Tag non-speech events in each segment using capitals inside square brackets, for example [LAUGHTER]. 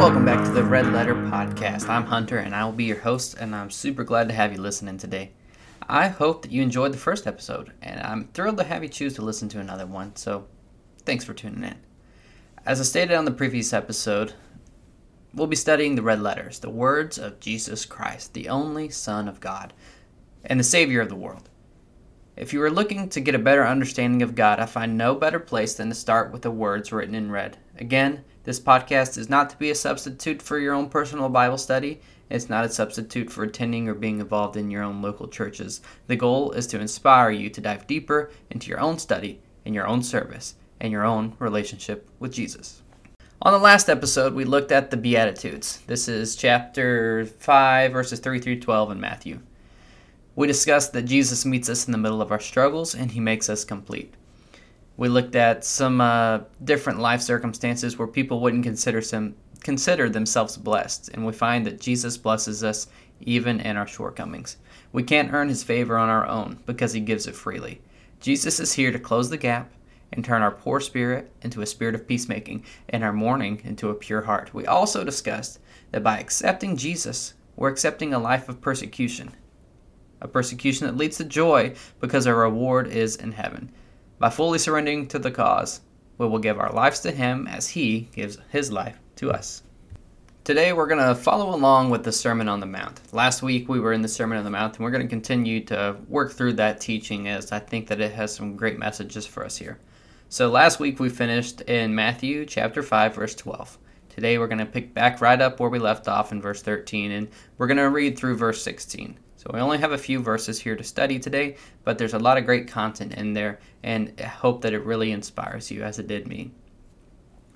Welcome back to the Red Letter Podcast. I'm Hunter and I will be your host, and I'm super glad to have you listening today. I hope that you enjoyed the first episode, and I'm thrilled to have you choose to listen to another one, so thanks for tuning in. As I stated on the previous episode, we'll be studying the red letters, the words of Jesus Christ, the only Son of God, and the Savior of the world. If you are looking to get a better understanding of God, I find no better place than to start with the words written in red. Again, this podcast is not to be a substitute for your own personal Bible study. It's not a substitute for attending or being involved in your own local churches. The goal is to inspire you to dive deeper into your own study and your own service and your own relationship with Jesus. On the last episode, we looked at the Beatitudes. This is chapter 5, verses 3 through 12 in Matthew. We discussed that Jesus meets us in the middle of our struggles and he makes us complete. We looked at some uh, different life circumstances where people wouldn't consider some consider themselves blessed, and we find that Jesus blesses us even in our shortcomings. We can't earn his favor on our own because he gives it freely. Jesus is here to close the gap and turn our poor spirit into a spirit of peacemaking and our mourning into a pure heart. We also discussed that by accepting Jesus, we're accepting a life of persecution, a persecution that leads to joy because our reward is in heaven. By fully surrendering to the cause, we will give our lives to Him as He gives His life to us. Today we're going to follow along with the Sermon on the Mount. Last week we were in the Sermon on the Mount, and we're going to continue to work through that teaching as I think that it has some great messages for us here. So last week we finished in Matthew chapter 5 verse 12. Today we're going to pick back right up where we left off in verse 13 and we're going to read through verse 16. So we only have a few verses here to study today, but there's a lot of great content in there and I hope that it really inspires you as it did me.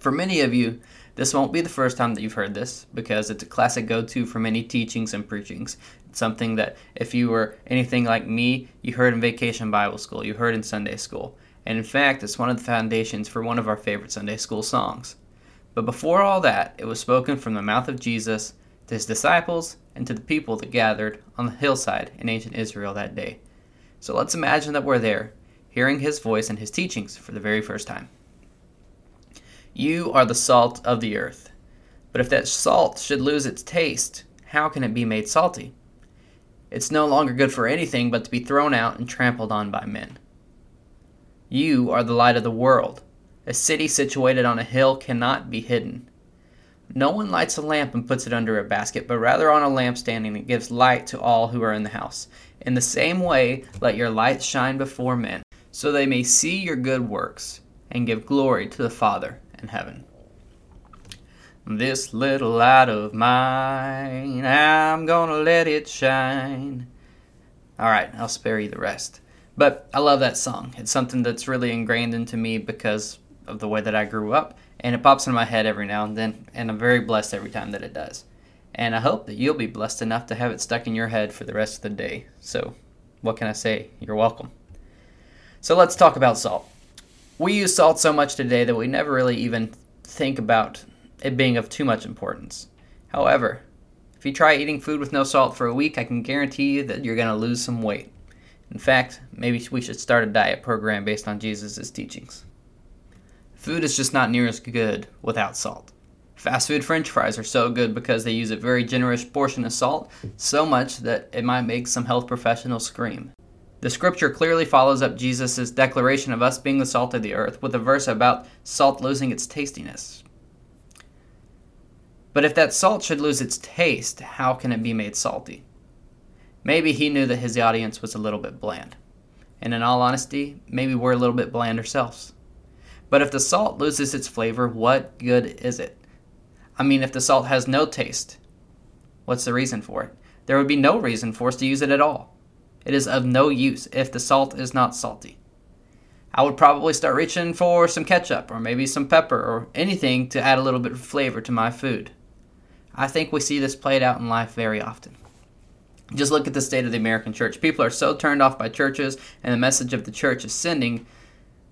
For many of you, this won't be the first time that you've heard this because it's a classic go to for many teachings and preachings. It's something that if you were anything like me, you heard in vacation Bible school, you heard in Sunday school. And in fact, it's one of the foundations for one of our favorite Sunday school songs. But before all that, it was spoken from the mouth of Jesus to his disciples and to the people that gathered on the hillside in ancient Israel that day. So let's imagine that we're there, hearing his voice and his teachings for the very first time. You are the salt of the earth. But if that salt should lose its taste, how can it be made salty? It's no longer good for anything but to be thrown out and trampled on by men. You are the light of the world. A city situated on a hill cannot be hidden. No one lights a lamp and puts it under a basket, but rather on a lampstand, and it gives light to all who are in the house. In the same way, let your light shine before men, so they may see your good works and give glory to the Father in heaven. This little light of mine, I'm gonna let it shine. All right, I'll spare you the rest. But I love that song. It's something that's really ingrained into me because of the way that I grew up, and it pops in my head every now and then, and I'm very blessed every time that it does. And I hope that you'll be blessed enough to have it stuck in your head for the rest of the day. So, what can I say? You're welcome. So, let's talk about salt we use salt so much today that we never really even think about it being of too much importance. However, if you try eating food with no salt for a week, I can guarantee you that you're going to lose some weight. In fact, maybe we should start a diet program based on Jesus' teachings. Food is just not near as good without salt. Fast food french fries are so good because they use a very generous portion of salt, so much that it might make some health professionals scream. The scripture clearly follows up Jesus' declaration of us being the salt of the earth with a verse about salt losing its tastiness. But if that salt should lose its taste, how can it be made salty? Maybe he knew that his audience was a little bit bland. And in all honesty, maybe we're a little bit bland ourselves. But if the salt loses its flavor, what good is it? I mean, if the salt has no taste, what's the reason for it? There would be no reason for us to use it at all. It is of no use if the salt is not salty. I would probably start reaching for some ketchup or maybe some pepper or anything to add a little bit of flavor to my food. I think we see this played out in life very often. Just look at the state of the American church. People are so turned off by churches and the message of the church is sending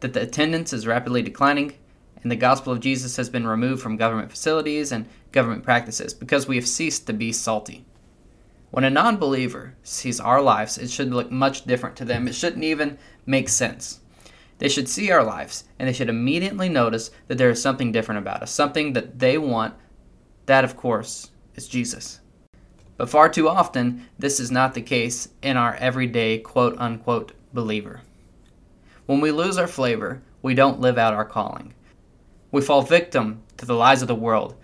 that the attendance is rapidly declining and the gospel of Jesus has been removed from government facilities and government practices because we have ceased to be salty. When a non believer sees our lives, it should look much different to them. It shouldn't even make sense. They should see our lives and they should immediately notice that there is something different about us, something that they want That, of course, is Jesus. But far too often, this is not the case in our everyday quote unquote believer. When we lose our flavor, we don't live out our calling. We fall victim to the lies of the world,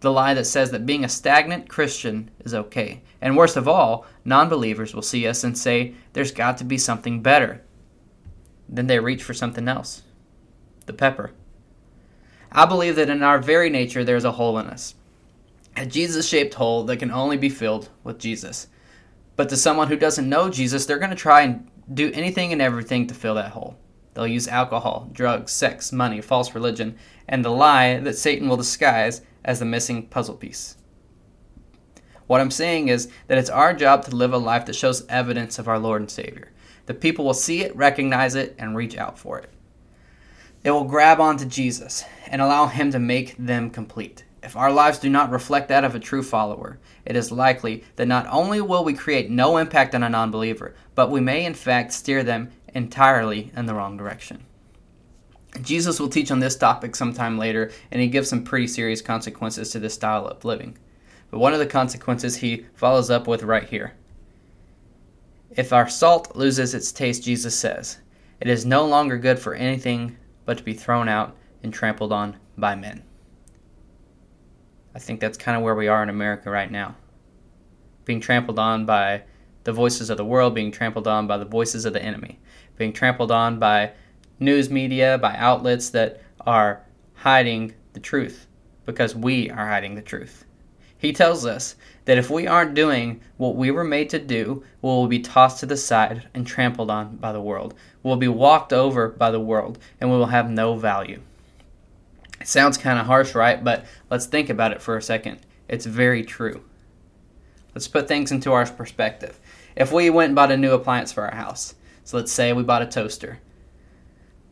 the lie that says that being a stagnant Christian is okay. And worst of all, non believers will see us and say, there's got to be something better. Then they reach for something else the pepper. I believe that in our very nature there's a hole in us, a Jesus shaped hole that can only be filled with Jesus. But to someone who doesn't know Jesus, they're going to try and do anything and everything to fill that hole. They'll use alcohol, drugs, sex, money, false religion, and the lie that Satan will disguise as the missing puzzle piece. What I'm saying is that it's our job to live a life that shows evidence of our Lord and Savior. The people will see it, recognize it, and reach out for it. They will grab onto Jesus and allow Him to make them complete. If our lives do not reflect that of a true follower, it is likely that not only will we create no impact on a non believer, but we may in fact steer them entirely in the wrong direction. Jesus will teach on this topic sometime later, and he gives some pretty serious consequences to this style of living. But one of the consequences he follows up with right here. If our salt loses its taste, Jesus says, it is no longer good for anything but to be thrown out and trampled on by men. I think that's kind of where we are in America right now. Being trampled on by the voices of the world, being trampled on by the voices of the enemy, being trampled on by news media, by outlets that are hiding the truth because we are hiding the truth. He tells us that if we aren't doing what we were made to do, we will be tossed to the side and trampled on by the world. We will be walked over by the world, and we will have no value. It sounds kind of harsh, right? But let's think about it for a second. It's very true. Let's put things into our perspective. If we went and bought a new appliance for our house, so let's say we bought a toaster.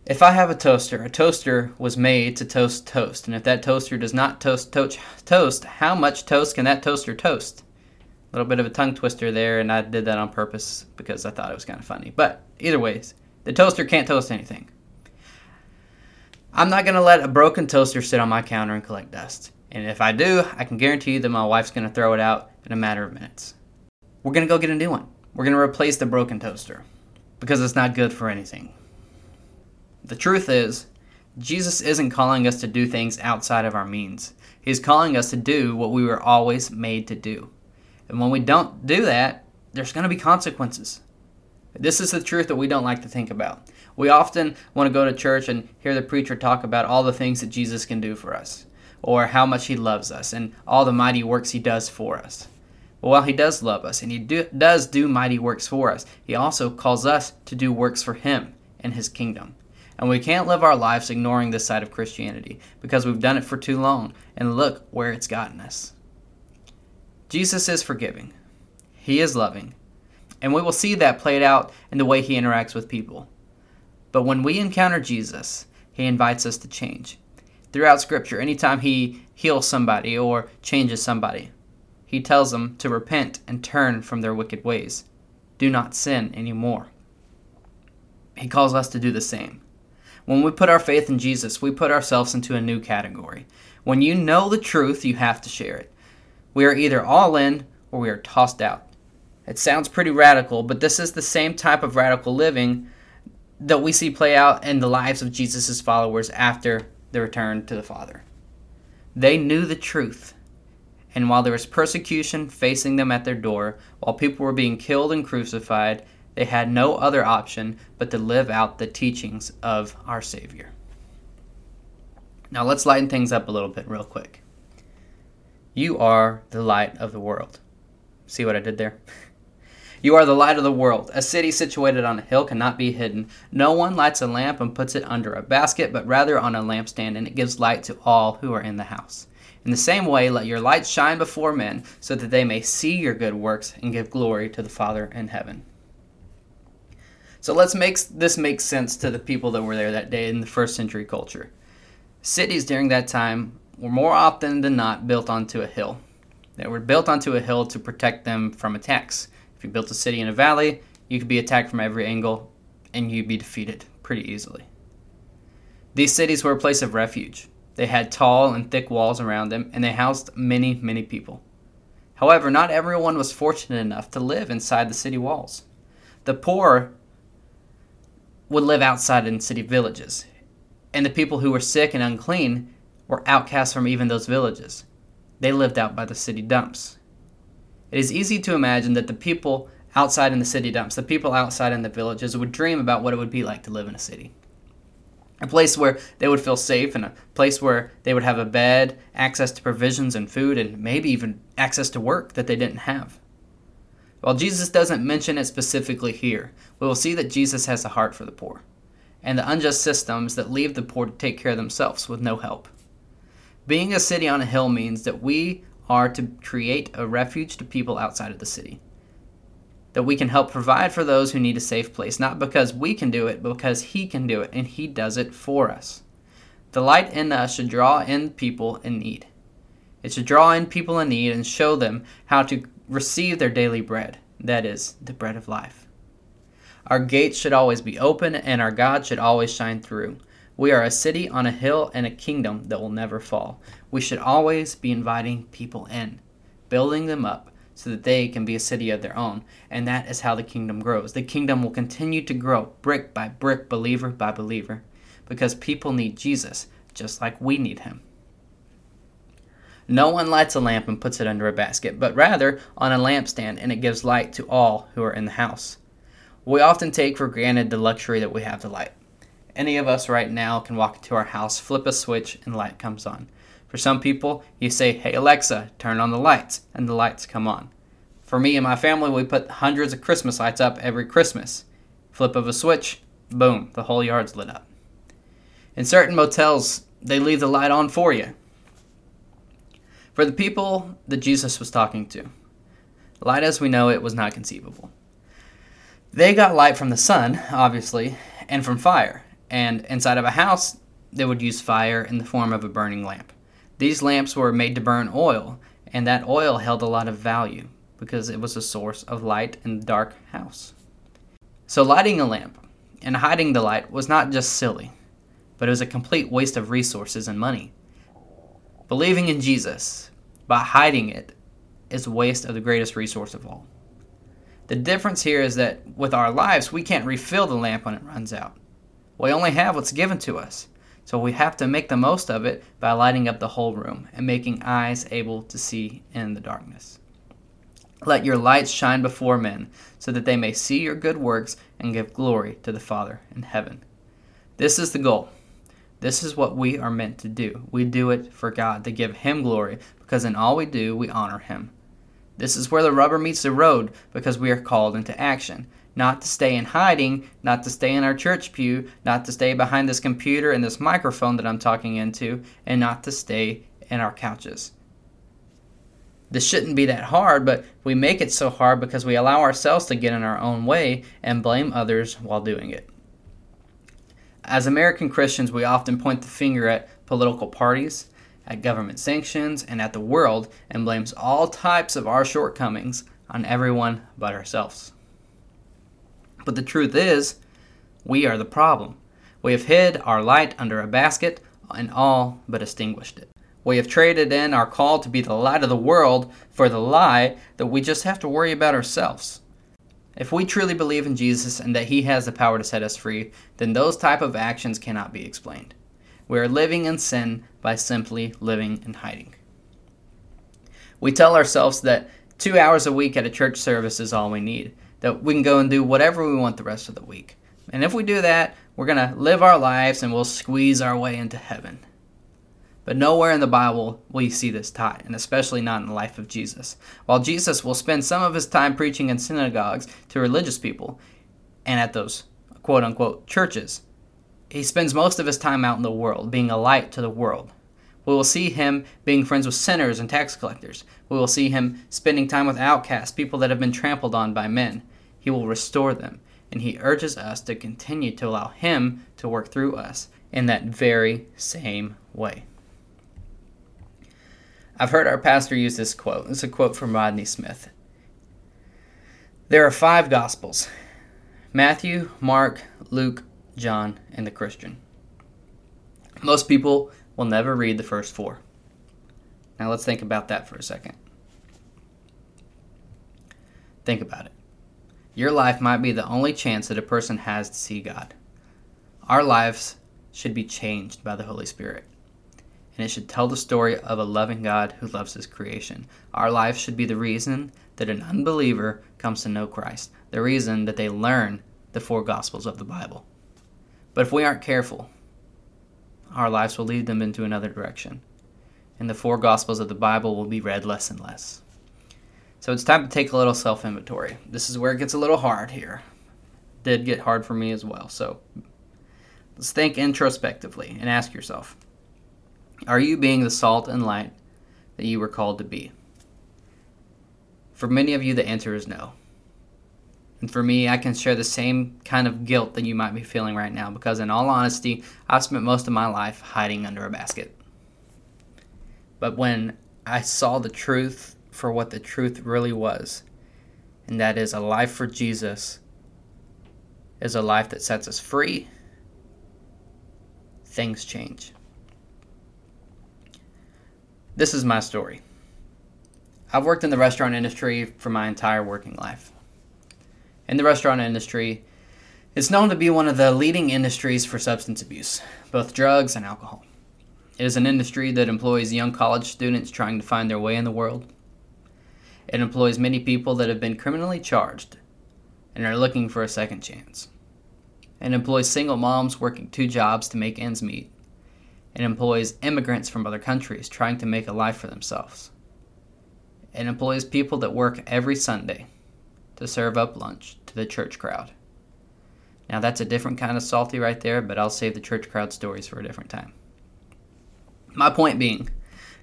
If I have a toaster, a toaster was made to toast toast, and if that toaster does not toast to- toast, how much toast can that toaster toast? A little bit of a tongue twister there, and I did that on purpose because I thought it was kind of funny. But either ways, the toaster can't toast anything. I'm not going to let a broken toaster sit on my counter and collect dust. And if I do, I can guarantee you that my wife's going to throw it out in a matter of minutes. We're going to go get a new one. We're going to replace the broken toaster because it's not good for anything. The truth is, Jesus isn't calling us to do things outside of our means. He's calling us to do what we were always made to do. And when we don't do that, there's going to be consequences. This is the truth that we don't like to think about. We often want to go to church and hear the preacher talk about all the things that Jesus can do for us, or how much he loves us, and all the mighty works he does for us. But while he does love us and he do, does do mighty works for us, he also calls us to do works for him and his kingdom. And we can't live our lives ignoring this side of Christianity because we've done it for too long, and look where it's gotten us. Jesus is forgiving, He is loving, and we will see that played out in the way He interacts with people. But when we encounter Jesus, He invites us to change. Throughout Scripture, anytime He heals somebody or changes somebody, He tells them to repent and turn from their wicked ways. Do not sin anymore. He calls us to do the same. When we put our faith in Jesus, we put ourselves into a new category. When you know the truth, you have to share it. We are either all in or we are tossed out. It sounds pretty radical, but this is the same type of radical living that we see play out in the lives of Jesus' followers after the return to the Father. They knew the truth, and while there was persecution facing them at their door, while people were being killed and crucified, they had no other option but to live out the teachings of our Savior. Now let's lighten things up a little bit, real quick. You are the light of the world. See what I did there? [LAUGHS] You are the light of the world. A city situated on a hill cannot be hidden. No one lights a lamp and puts it under a basket, but rather on a lampstand, and it gives light to all who are in the house. In the same way, let your light shine before men, so that they may see your good works and give glory to the Father in heaven. So let's make this make sense to the people that were there that day in the first century culture. Cities during that time were more often than not built onto a hill. They were built onto a hill to protect them from attacks. If you built a city in a valley, you could be attacked from every angle and you'd be defeated pretty easily. These cities were a place of refuge. They had tall and thick walls around them, and they housed many, many people. However, not everyone was fortunate enough to live inside the city walls. The poor would live outside in city villages, and the people who were sick and unclean were outcast from even those villages. They lived out by the city dumps. It is easy to imagine that the people outside in the city dumps, the people outside in the villages, would dream about what it would be like to live in a city. A place where they would feel safe, and a place where they would have a bed, access to provisions and food, and maybe even access to work that they didn't have. While Jesus doesn't mention it specifically here, we will see that Jesus has a heart for the poor and the unjust systems that leave the poor to take care of themselves with no help. Being a city on a hill means that we are to create a refuge to people outside of the city. That we can help provide for those who need a safe place, not because we can do it, but because He can do it, and He does it for us. The light in us should draw in people in need. It should draw in people in need and show them how to receive their daily bread, that is, the bread of life. Our gates should always be open, and our God should always shine through. We are a city on a hill and a kingdom that will never fall. We should always be inviting people in, building them up so that they can be a city of their own. And that is how the kingdom grows. The kingdom will continue to grow brick by brick, believer by believer, because people need Jesus just like we need him. No one lights a lamp and puts it under a basket, but rather on a lampstand, and it gives light to all who are in the house. We often take for granted the luxury that we have to light. Any of us right now can walk into our house, flip a switch, and light comes on. For some people, you say, Hey Alexa, turn on the lights, and the lights come on. For me and my family, we put hundreds of Christmas lights up every Christmas. Flip of a switch, boom, the whole yard's lit up. In certain motels, they leave the light on for you. For the people that Jesus was talking to, light as we know it was not conceivable. They got light from the sun, obviously, and from fire. And inside of a house, they would use fire in the form of a burning lamp. These lamps were made to burn oil, and that oil held a lot of value because it was a source of light in the dark house. So, lighting a lamp and hiding the light was not just silly, but it was a complete waste of resources and money. Believing in Jesus by hiding it is a waste of the greatest resource of all. The difference here is that with our lives, we can't refill the lamp when it runs out. We only have what's given to us. So we have to make the most of it by lighting up the whole room and making eyes able to see in the darkness. Let your lights shine before men, so that they may see your good works and give glory to the Father in heaven. This is the goal. This is what we are meant to do. We do it for God, to give Him glory, because in all we do, we honor Him. This is where the rubber meets the road because we are called into action. Not to stay in hiding, not to stay in our church pew, not to stay behind this computer and this microphone that I'm talking into, and not to stay in our couches. This shouldn't be that hard, but we make it so hard because we allow ourselves to get in our own way and blame others while doing it. As American Christians, we often point the finger at political parties, at government sanctions, and at the world, and blames all types of our shortcomings on everyone but ourselves. But the truth is, we are the problem. We have hid our light under a basket and all but extinguished it. We have traded in our call to be the light of the world for the lie that we just have to worry about ourselves. If we truly believe in Jesus and that he has the power to set us free, then those type of actions cannot be explained. We are living in sin by simply living in hiding. We tell ourselves that two hours a week at a church service is all we need, that we can go and do whatever we want the rest of the week. And if we do that, we're going to live our lives and we'll squeeze our way into heaven. But nowhere in the Bible will you see this taught, and especially not in the life of Jesus. While Jesus will spend some of his time preaching in synagogues to religious people and at those quote unquote churches, he spends most of his time out in the world, being a light to the world. We will see him being friends with sinners and tax collectors. We will see him spending time with outcasts, people that have been trampled on by men. He will restore them, and he urges us to continue to allow him to work through us in that very same way. I've heard our pastor use this quote. It's a quote from Rodney Smith. There are five Gospels Matthew, Mark, Luke, John, and the Christian. Most people will never read the first four. Now let's think about that for a second. Think about it. Your life might be the only chance that a person has to see God. Our lives should be changed by the Holy Spirit. And it should tell the story of a loving God who loves his creation. Our life should be the reason that an unbeliever comes to know Christ, the reason that they learn the four Gospels of the Bible. But if we aren't careful, our lives will lead them into another direction, and the four Gospels of the Bible will be read less and less. So it's time to take a little self inventory. This is where it gets a little hard here. Did get hard for me as well. So let's think introspectively and ask yourself Are you being the salt and light that you were called to be? For many of you, the answer is no. And for me, I can share the same kind of guilt that you might be feeling right now because, in all honesty, I've spent most of my life hiding under a basket. But when I saw the truth for what the truth really was, and that is a life for Jesus is a life that sets us free, things change. This is my story. I've worked in the restaurant industry for my entire working life in the restaurant industry, it's known to be one of the leading industries for substance abuse, both drugs and alcohol. It is an industry that employs young college students trying to find their way in the world. It employs many people that have been criminally charged and are looking for a second chance. It employs single moms working two jobs to make ends meet. It employs immigrants from other countries trying to make a life for themselves. It employs people that work every Sunday to serve up lunch to the church crowd. Now, that's a different kind of salty right there, but I'll save the church crowd stories for a different time. My point being,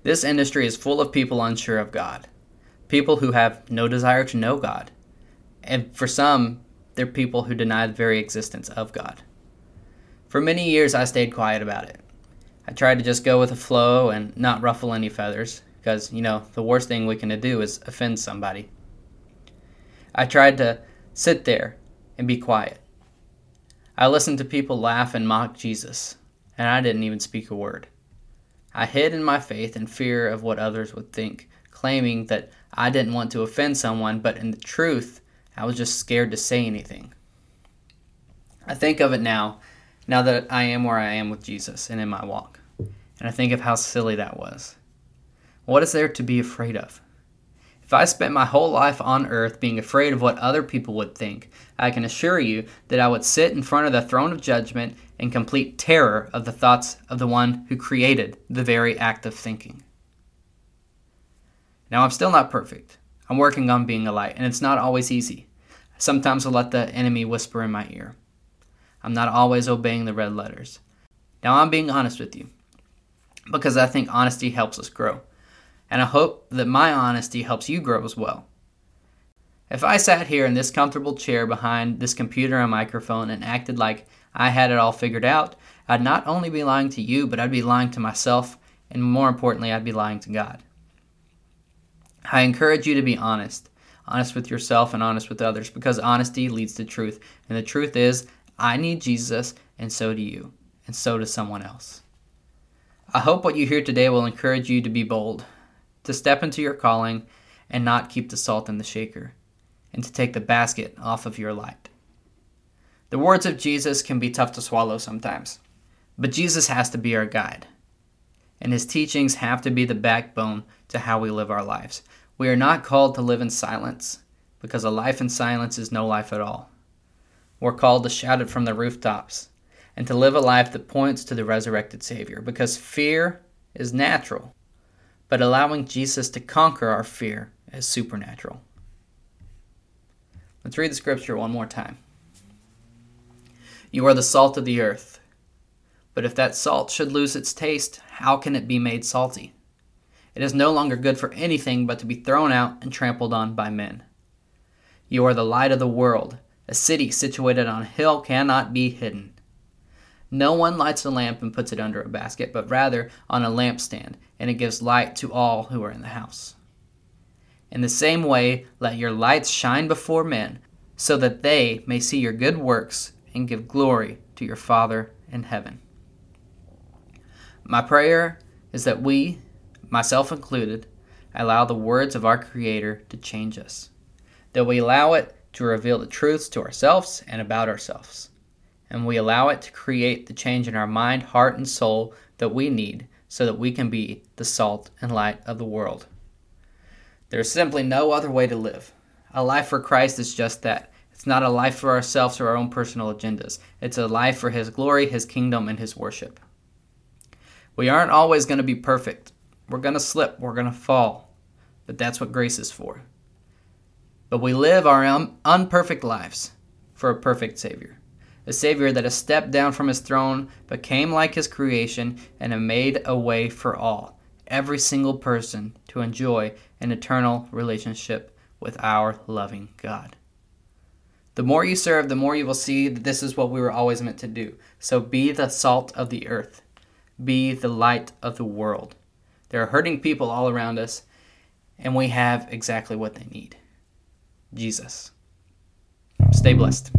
this industry is full of people unsure of God, people who have no desire to know God. And for some, they're people who deny the very existence of God. For many years, I stayed quiet about it. I tried to just go with the flow and not ruffle any feathers, because, you know, the worst thing we can do is offend somebody. I tried to sit there and be quiet. I listened to people laugh and mock Jesus, and I didn't even speak a word. I hid in my faith in fear of what others would think, claiming that I didn't want to offend someone, but in the truth, I was just scared to say anything. I think of it now, now that I am where I am with Jesus and in my walk, and I think of how silly that was. What is there to be afraid of? If I spent my whole life on earth being afraid of what other people would think, I can assure you that I would sit in front of the throne of judgment in complete terror of the thoughts of the one who created the very act of thinking. Now, I'm still not perfect. I'm working on being a light, and it's not always easy. Sometimes I'll let the enemy whisper in my ear. I'm not always obeying the red letters. Now, I'm being honest with you because I think honesty helps us grow and I hope that my honesty helps you grow as well. If I sat here in this comfortable chair behind this computer and microphone and acted like I had it all figured out, I'd not only be lying to you, but I'd be lying to myself, and more importantly, I'd be lying to God. I encourage you to be honest, honest with yourself and honest with others, because honesty leads to truth. And the truth is, I need Jesus, and so do you, and so does someone else. I hope what you hear today will encourage you to be bold, to step into your calling and not keep the salt in the shaker, and to take the basket off of your light. The words of Jesus can be tough to swallow sometimes, but Jesus has to be our guide, and his teachings have to be the backbone to how we live our lives. We are not called to live in silence, because a life in silence is no life at all. We're called to shout it from the rooftops and to live a life that points to the resurrected Savior, because fear is natural but allowing Jesus to conquer our fear is supernatural. Let's read the scripture one more time. You are the salt of the earth. But if that salt should lose its taste, how can it be made salty? It is no longer good for anything but to be thrown out and trampled on by men. You are the light of the world. A city situated on a hill cannot be hidden. No one lights a lamp and puts it under a basket, but rather on a lampstand, and it gives light to all who are in the house. In the same way, let your lights shine before men, so that they may see your good works and give glory to your Father in heaven. My prayer is that we, myself included, allow the words of our Creator to change us, that we allow it to reveal the truths to ourselves and about ourselves, and we allow it to create the change in our mind, heart, and soul that we need so that we can be the salt and light of the world. There is simply no other way to live. A life for Christ is just that. It's not a life for ourselves or our own personal agendas. It's a life for His glory, His kingdom, and His worship. We aren't always going to be perfect. We're going to slip, we're going to fall. But that's what grace is for. But we live our un- unperfect lives for a perfect Savior. A Savior that has stepped down from his throne, became like his creation, and have made a way for all, every single person, to enjoy an eternal relationship with our loving God. The more you serve, the more you will see that this is what we were always meant to do. So be the salt of the earth, be the light of the world. There are hurting people all around us, and we have exactly what they need Jesus. Stay blessed.